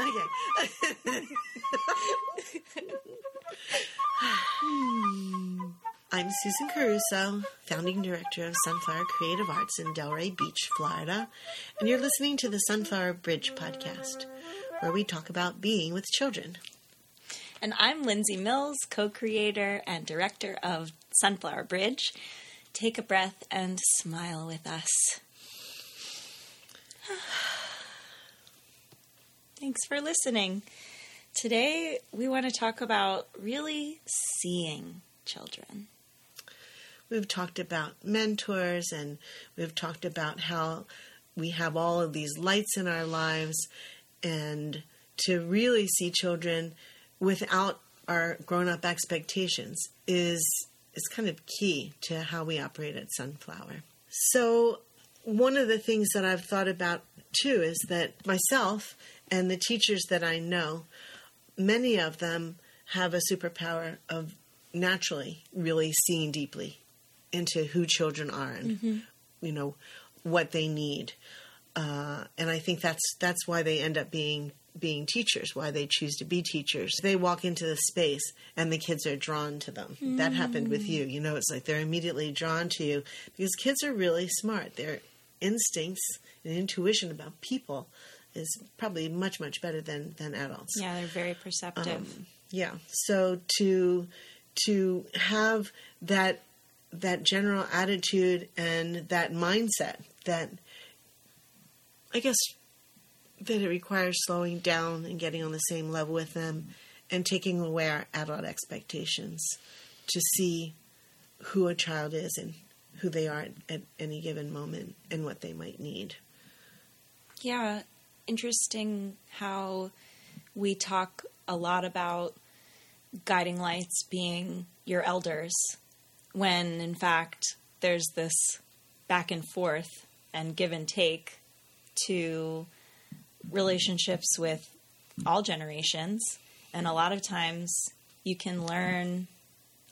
okay. I'm Susan Caruso, founding director of Sunflower Creative Arts in Delray Beach, Florida, and you're listening to the Sunflower Bridge podcast, where we talk about being with children. And I'm Lindsey Mills, co creator and director of Sunflower Bridge. Take a breath and smile with us. Thanks for listening. Today, we want to talk about really seeing children. We've talked about mentors and we've talked about how we have all of these lights in our lives and to really see children without our grown up expectations is is kind of key to how we operate at Sunflower. So one of the things that I've thought about too is that myself and the teachers that I know, many of them have a superpower of naturally really seeing deeply into who children are and mm-hmm. you know what they need. Uh, and I think that's that's why they end up being being teachers, why they choose to be teachers. They walk into the space and the kids are drawn to them. Mm. That happened with you. You know, it's like they're immediately drawn to you because kids are really smart. Their instincts and intuition about people is probably much much better than than adults. Yeah, they're very perceptive. Um, yeah. So to to have that that general attitude and that mindset that I guess that it requires slowing down and getting on the same level with them and taking away our adult expectations to see who a child is and who they are at any given moment and what they might need. Yeah, interesting how we talk a lot about guiding lights being your elders when in fact there's this back and forth and give and take to relationships with all generations. And a lot of times you can learn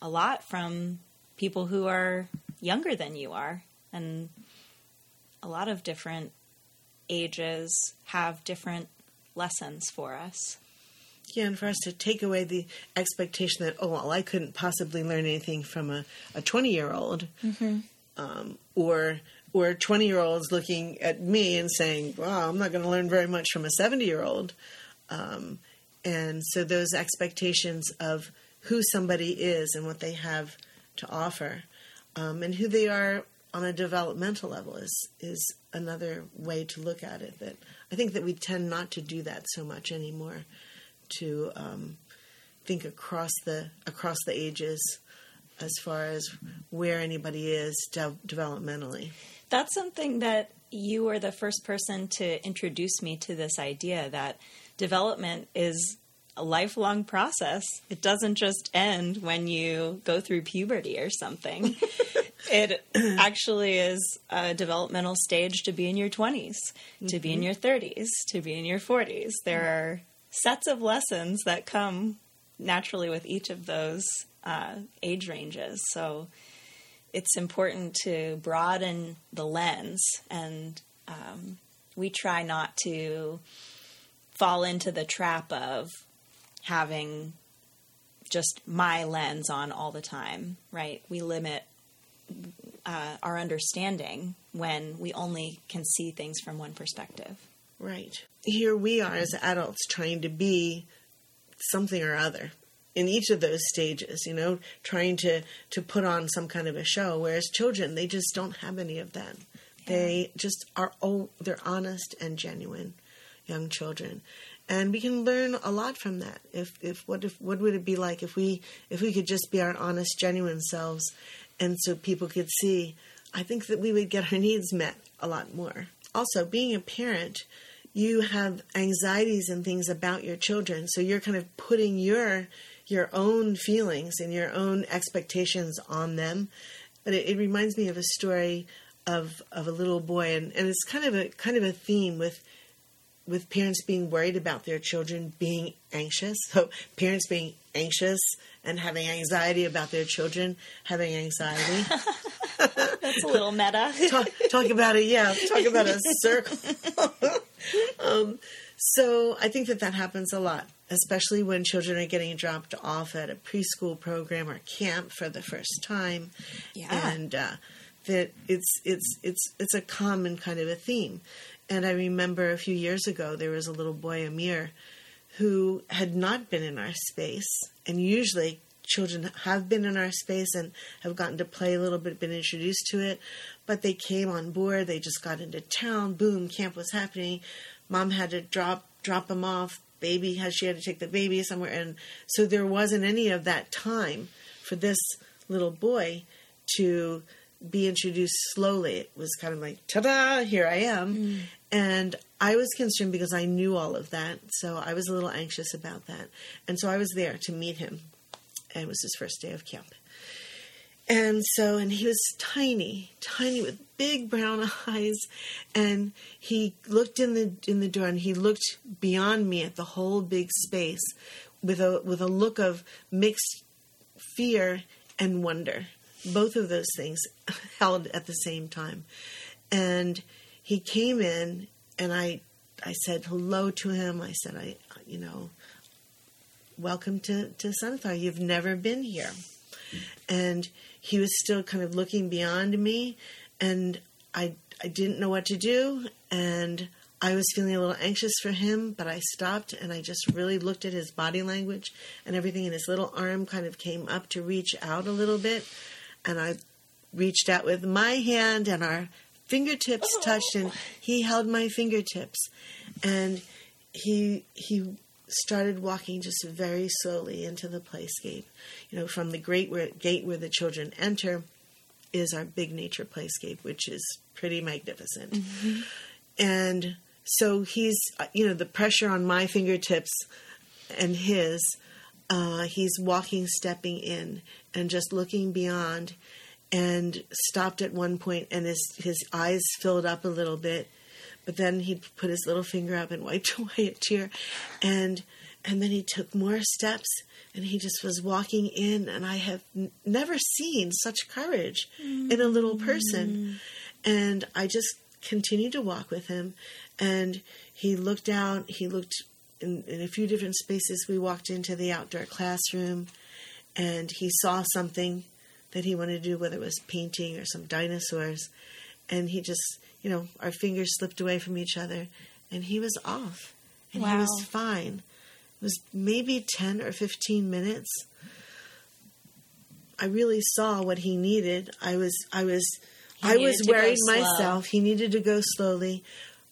a lot from people who are younger than you are. And a lot of different ages have different lessons for us. Yeah, and for us to take away the expectation that, oh, well, I couldn't possibly learn anything from a 20 year old, mm-hmm. um, or or 20 year olds looking at me and saying, wow, I'm not going to learn very much from a 70 year old. Um, and so those expectations of who somebody is and what they have to offer um, and who they are on a developmental level is is another way to look at it that I think that we tend not to do that so much anymore to um, think across the across the ages as far as where anybody is de- developmentally. That's something that you were the first person to introduce me to this idea that development is a lifelong process. It doesn't just end when you go through puberty or something. it actually is a developmental stage to be in your 20s, mm-hmm. to be in your 30s, to be in your 40s. There are sets of lessons that come naturally with each of those uh, age ranges. So it's important to broaden the lens, and um, we try not to fall into the trap of having just my lens on all the time, right? We limit uh, our understanding when we only can see things from one perspective. Right. Here we are as adults trying to be something or other in each of those stages, you know, trying to to put on some kind of a show. Whereas children, they just don't have any of that. Yeah. They just are oh, they're honest and genuine young children, and we can learn a lot from that. If if what if what would it be like if we if we could just be our honest, genuine selves, and so people could see. I think that we would get our needs met a lot more. Also, being a parent, you have anxieties and things about your children, so you're kind of putting your your own feelings and your own expectations on them. But it, it reminds me of a story of of a little boy, and, and it's kind of a kind of a theme with with parents being worried about their children being anxious. So parents being anxious and having anxiety about their children having anxiety. That's a little meta. talk, talk, about it, yeah. Talk about a circle. um, So I think that that happens a lot, especially when children are getting dropped off at a preschool program or camp for the first time. Yeah. And uh, that it's it's it's it's a common kind of a theme. And I remember a few years ago there was a little boy Amir who had not been in our space, and usually children have been in our space and have gotten to play a little bit, been introduced to it, but they came on board. They just got into town. Boom, camp was happening. Mom had to drop drop them off. Baby had she had to take the baby somewhere, and so there wasn't any of that time for this little boy to be introduced slowly. It was kind of like, ta-da, here I am. Mm. And I was concerned because I knew all of that, so I was a little anxious about that. And so I was there to meet him. And it was his first day of camp. And so, and he was tiny, tiny with big brown eyes, and he looked in the in the door, and he looked beyond me at the whole big space, with a with a look of mixed fear and wonder, both of those things held at the same time. And he came in, and I I said hello to him. I said, I you know, welcome to to Sunflower. You've never been here, and he was still kind of looking beyond me, and I I didn't know what to do, and I was feeling a little anxious for him, but I stopped and I just really looked at his body language and everything, and his little arm kind of came up to reach out a little bit, and I reached out with my hand, and our fingertips touched, and he held my fingertips, and he he started walking just very slowly into the playscape. You know, from the great where, gate where the children enter is our big nature playscape, which is pretty magnificent. Mm-hmm. And so he's, you know, the pressure on my fingertips and his, uh, he's walking, stepping in, and just looking beyond, and stopped at one point, and his his eyes filled up a little bit, but then he put his little finger up and wiped away a tear, and and then he took more steps, and he just was walking in, and I have n- never seen such courage in a little person, and I just continued to walk with him, and he looked out, he looked in, in a few different spaces. We walked into the outdoor classroom, and he saw something that he wanted to do, whether it was painting or some dinosaurs. And he just, you know, our fingers slipped away from each other, and he was off. And he was fine. It was maybe 10 or 15 minutes. I really saw what he needed. I was, I was, He I was worried myself. He needed to go slowly,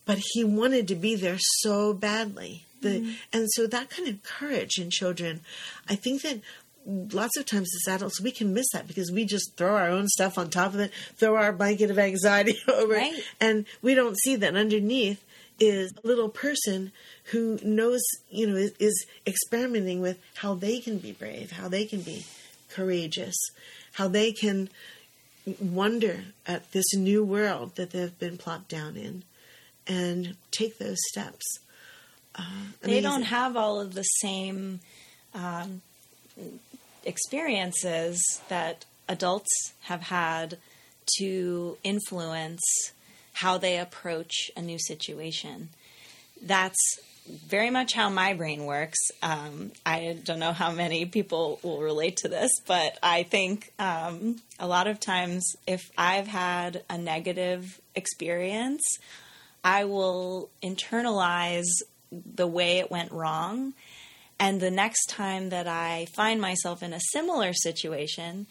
but he wanted to be there so badly. The, Mm-hmm. And so that kind of courage in children, I think that lots of times as adults we can miss that because we just throw our own stuff on top of it, throw our blanket of anxiety over Right. it, and we don't see that underneath is a little person who knows, you know, is, is experimenting with how they can be brave, how they can be courageous, how they can wonder at this new world that they've been plopped down in and take those steps. Uh, they don't have all of the same um, experiences that adults have had to influence how they approach a new situation. That's very much how my brain works. Um, I don't know how many people will relate to this, but I think um, a lot of times if I've had a negative experience, I will internalize the way it went wrong. And the next time that I find myself in a similar situation,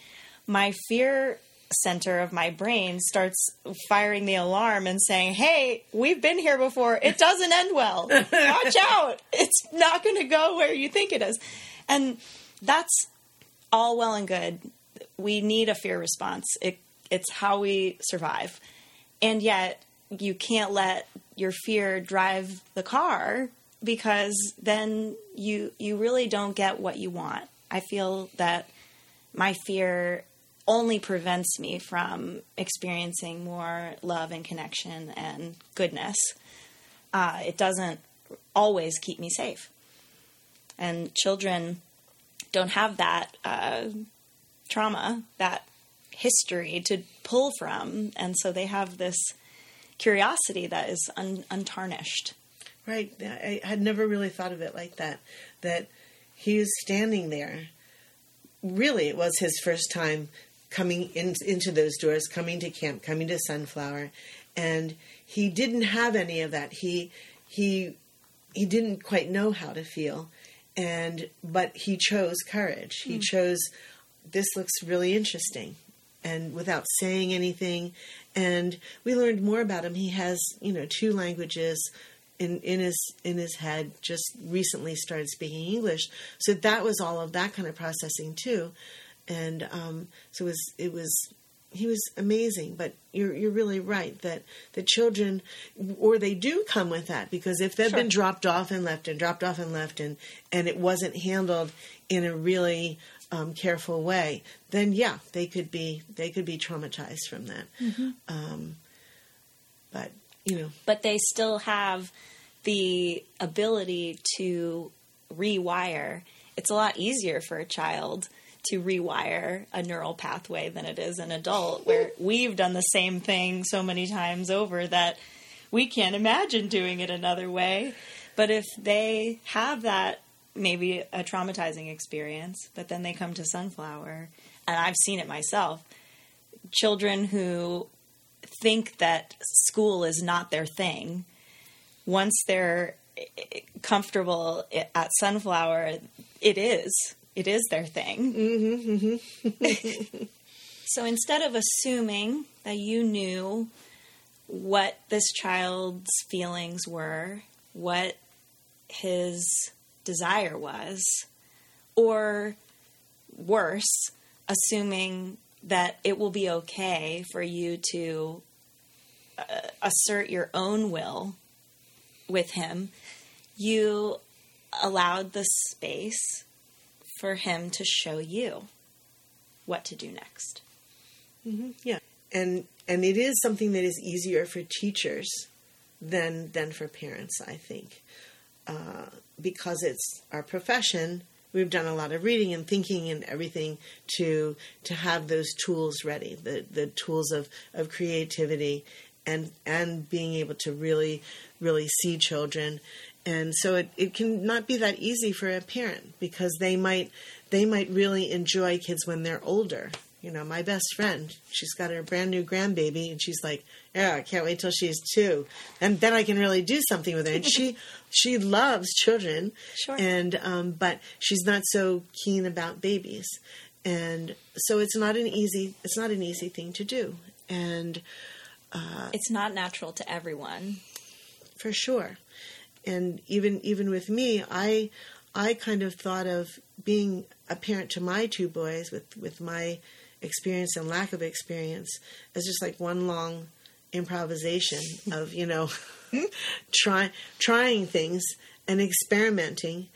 my fear center of my brain starts firing the alarm and saying, Hey, we've been here before. It doesn't end well. Watch out. It's not going to go where you think it is. And that's all well and good. We need a fear response. It, it's how we survive. And yet, you can't let your fear drive the car because then you you really don't get what you want. I feel that my fear only prevents me from experiencing more love and connection and goodness. Uh, it doesn't always keep me safe. And children don't have that uh, trauma, that history to pull from. And so they have this curiosity that is un- untarnished. right. I had never really thought of it like that. That he was standing there. Really, it was his first time coming in, into those doors, coming to camp, coming to Sunflower, and he didn't have any of that. He he he didn't quite know how to feel, and but he chose courage. He mm. chose this looks really interesting, and without saying anything, and we learned more about him. He has you know two languages. In, in his in his head, just recently started speaking English, so that was all of that kind of processing too, and um, so it was it was he was amazing. But you're you're really right that the children, or they do come with that because if they've sure. been dropped off and left and dropped off and left and and it wasn't handled in a really um, careful way, then yeah, they could be they could be traumatized from that. Mm-hmm. Um, but you know, but they still have the ability to rewire. It's a lot easier for a child to rewire a neural pathway than it is an adult, where we've done the same thing so many times over that we can't imagine doing it another way. But if they have that, maybe a traumatizing experience, but then they come to Sunflower, and I've seen it myself children who think that school is not their thing, once they're comfortable at Sunflower, it is it is their thing. Mm-hmm, mm-hmm. so instead of assuming that you knew what this child's feelings were, what his desire was, or worse, assuming that it will be okay for you to uh, assert your own will with him, you allowed the space for him to show you what to do next. Mm-hmm. Yeah, and and it is something that is easier for teachers than than for parents. I think uh, because it's our profession. We've done a lot of reading and thinking and everything to to have those tools ready, the the tools of, of creativity and and being able to really really see children and so it, it can not be that easy for a parent because they might they might really enjoy kids when they're older you know my best friend. She's got her brand new grandbaby and she's like yeah i can't wait till she's two. And then i can really do something with her. And she she loves children. Sure. And um, but she's not so keen about babies. And so it's not an easy it's not an easy thing to do. And uh, it's not natural to everyone. For sure. And even even with me, I I kind of thought of being a parent to my two boys with with my experience and lack of experience as just like one long improvisation of you know try trying things and experimenting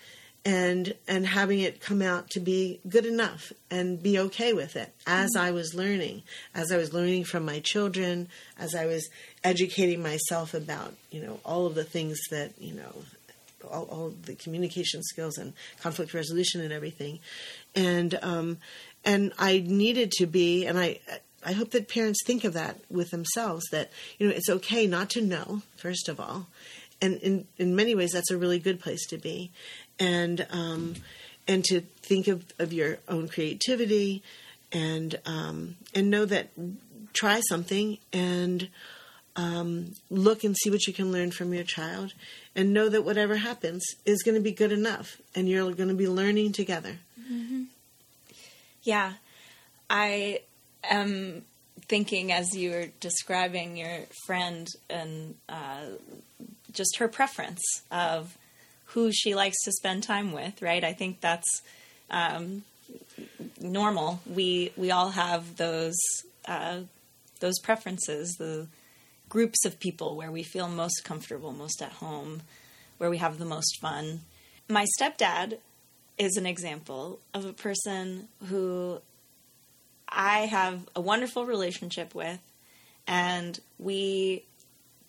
and and having it come out to be good enough and be okay with it as mm-hmm. I was learning as I was learning from my children as I was educating myself about you know all of the things that you know all, all the communication skills and conflict resolution and everything and um, and I needed to be and I I hope that parents think of that with themselves that you know it's okay not to know first of all. And in in many ways that's a really good place to be. And um, and to think of, of your own creativity and um, and know that try something and um, look and see what you can learn from your child and know that whatever happens is going to be good enough and you're going to be learning together. Mm-hmm. Yeah i am thinking as you were describing your friend and uh, just her preference of who she likes to spend time with, right? I think that's um, normal. We we all have those uh, those preferences, the groups of people where we feel most comfortable, most at home, where we have the most fun. My stepdad is an example of a person who I have a wonderful relationship with, and we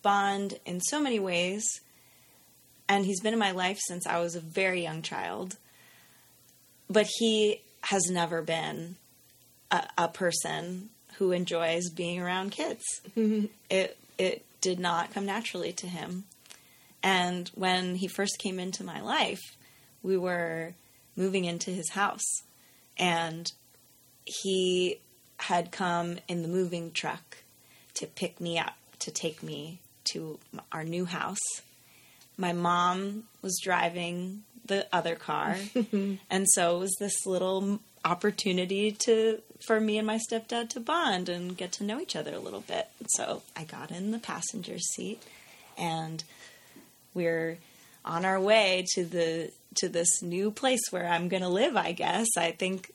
bond in so many ways and he's been in my life since I was a very young child. But he has never been a, a person who enjoys being around kids. It it did not come naturally to him. And when he first came into my life, we were moving into his house. And he had come in the moving truck to pick me up, to take me to our new house. My mom was driving the other car. and so it was this little opportunity to for me and my stepdad to bond and get to know each other a little bit. So I got in the passenger seat and we're on our way to the to this new place where I'm going to live, I guess. I think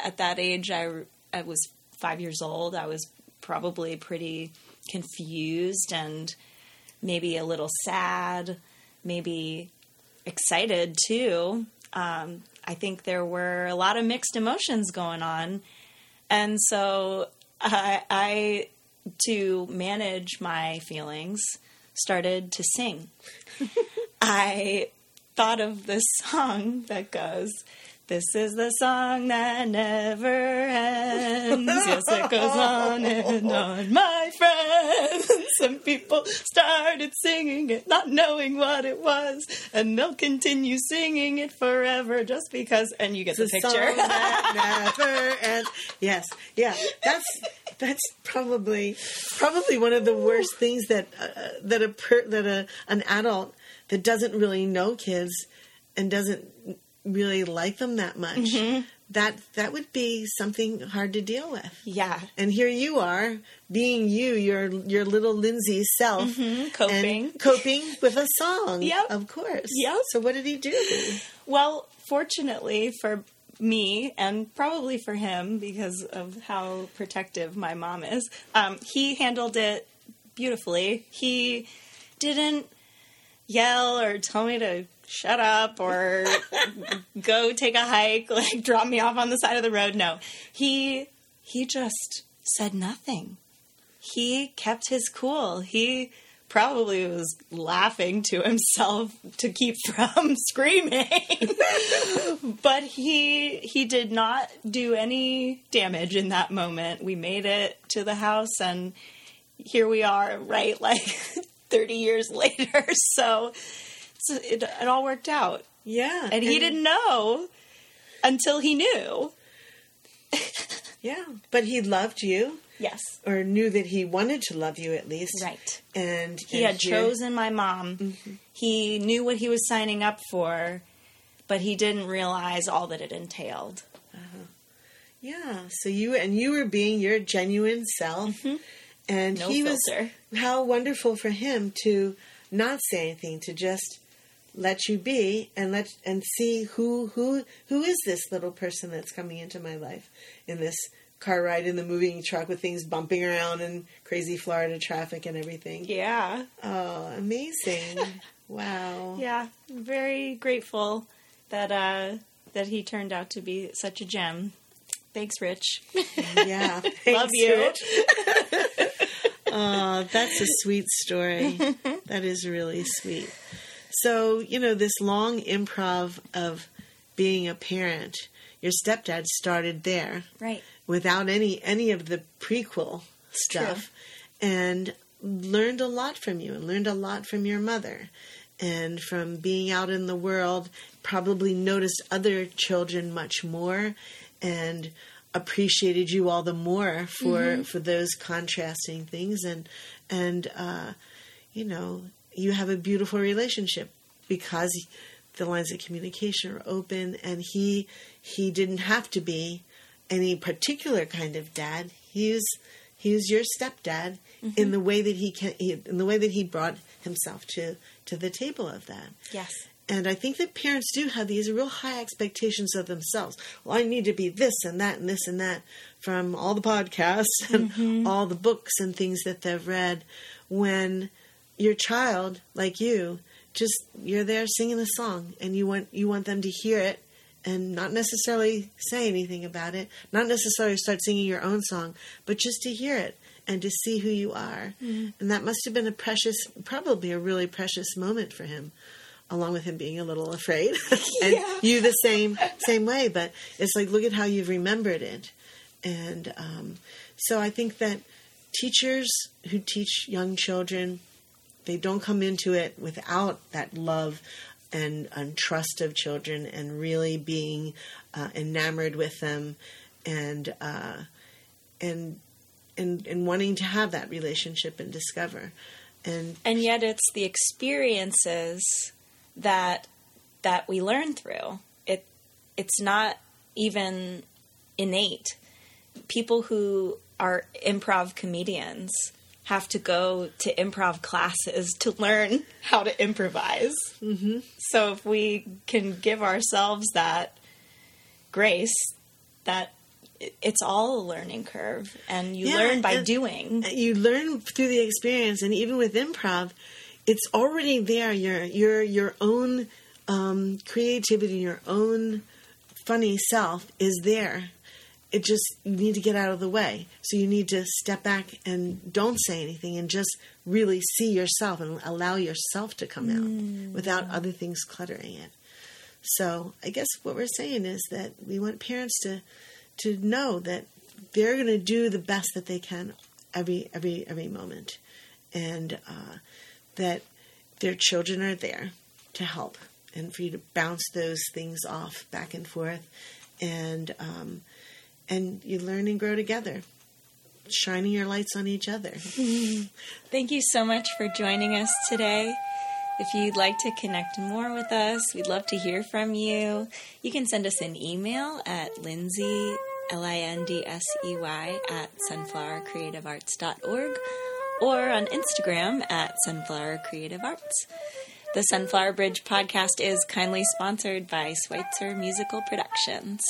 at that age I I was 5 years old. I was probably pretty confused and maybe a little sad, maybe excited too. Um, I think there were a lot of mixed emotions going on. And so I, I to manage my feelings, started to sing. I thought of this song that goes, this is the song that never ends. yes, it goes on and on, my. Some people started singing it, not knowing what it was, and they'll continue singing it forever just because. And you get It's the picture. never ends. Yes, yeah. That's that's probably probably one of the worst things that uh, that a per, that a an adult that doesn't really know kids and doesn't really like them that much. Mm-hmm. That that would be something hard to deal with. yeah, And here you are, being you, your your little Lindsey self, Mm-hmm. coping. coping with a song. Yep. of course. Yep. So what did he do? Well, fortunately for me and probably for him because of how protective my mom is, um, he handled it beautifully. He didn't yell or tell me to shut up or go take a hike, like drop me off on the side of the road. No, he he just said nothing. He kept his cool. He probably was laughing to himself to keep from screaming. but he he did not do any damage in that moment. We made it to the house and here we are, right like 30 years later. So, so it, it all worked out. Yeah, And he didn't know until he knew. Yeah, but he loved you, Yes. or knew that he wanted to love you at least. Right. And He and had chosen my mom. He knew what he was signing up for, but he didn't realize all that it entailed. Yeah. So you and you were being your genuine self, and Mm-hmm. No he filter. was. How wonderful for him to not say anything, to just let you be and let and see who who who is this little person that's coming into my life in this car ride in the moving truck with things bumping around and crazy Florida traffic and everything. Yeah. Oh, amazing! wow. Yeah. Very grateful that uh that he turned out to be such a gem. Thanks, Rich. Yeah. Love you. Oh, that's a sweet story. that is really sweet. So, you know, this long improv of being a parent, your stepdad started there Right. without any any of the prequel stuff and learned a lot from you and learned a lot from your mother and from being out in the world probably noticed other children much more and appreciated you all the more for for those contrasting things and and uh you know you have a beautiful relationship because the lines of communication are open and he he didn't have to be any particular kind of dad he was he was your stepdad in mm-hmm. the way that he can he, in the way that he brought himself to to the table of that Yes. and I think that parents do have these real high expectations of themselves. Well, I need to be this and that and this and that from all the podcasts and mm-hmm. all the books and things that they've read. When your child, like you, just you're there singing a song and you want you want them to hear it and not necessarily say anything about it, not necessarily start singing your own song, but just to hear it and to see who you are. And that must have been a precious, probably a really precious moment for him along with him being a little afraid and Yeah. you the same same way but it's like look at how you've remembered it and um, so i think that teachers who teach young children they don't come into it without that love and, and trust of children and really being uh, enamored with them and uh, and and and wanting to have that relationship and discover. And and yet it's the experiences that that we learn through. It it's not even innate. People who are improv comedians have to go to improv classes to learn how to improvise. Mm-hmm. So if we can give ourselves that grace, that it's all a learning curve, and you yeah, learn by doing. You learn through the experience, and even with improv, it's already there. Your your your own um, creativity, your own funny self is there it just you need to get out of the way. So you need to step back and don't say anything and just really see yourself and allow yourself to come out mm. without other things cluttering it. So i guess what we're saying is that we want parents to to know that they're going to do the best that they can every every every moment. And uh, that their children are there to help and for you to bounce those things off back and forth. And um, and you learn and grow together, shining your lights on each other. Thank you so much for joining us today. If you'd like to connect more with us, we'd love to hear from you. You can send us an email at Lindsey, L I N D S E Y, at sunflowercreativearts.org or on Instagram at Sunflower Creative Arts. The Sunflower Bridge podcast is kindly sponsored by Switzer Musical Productions.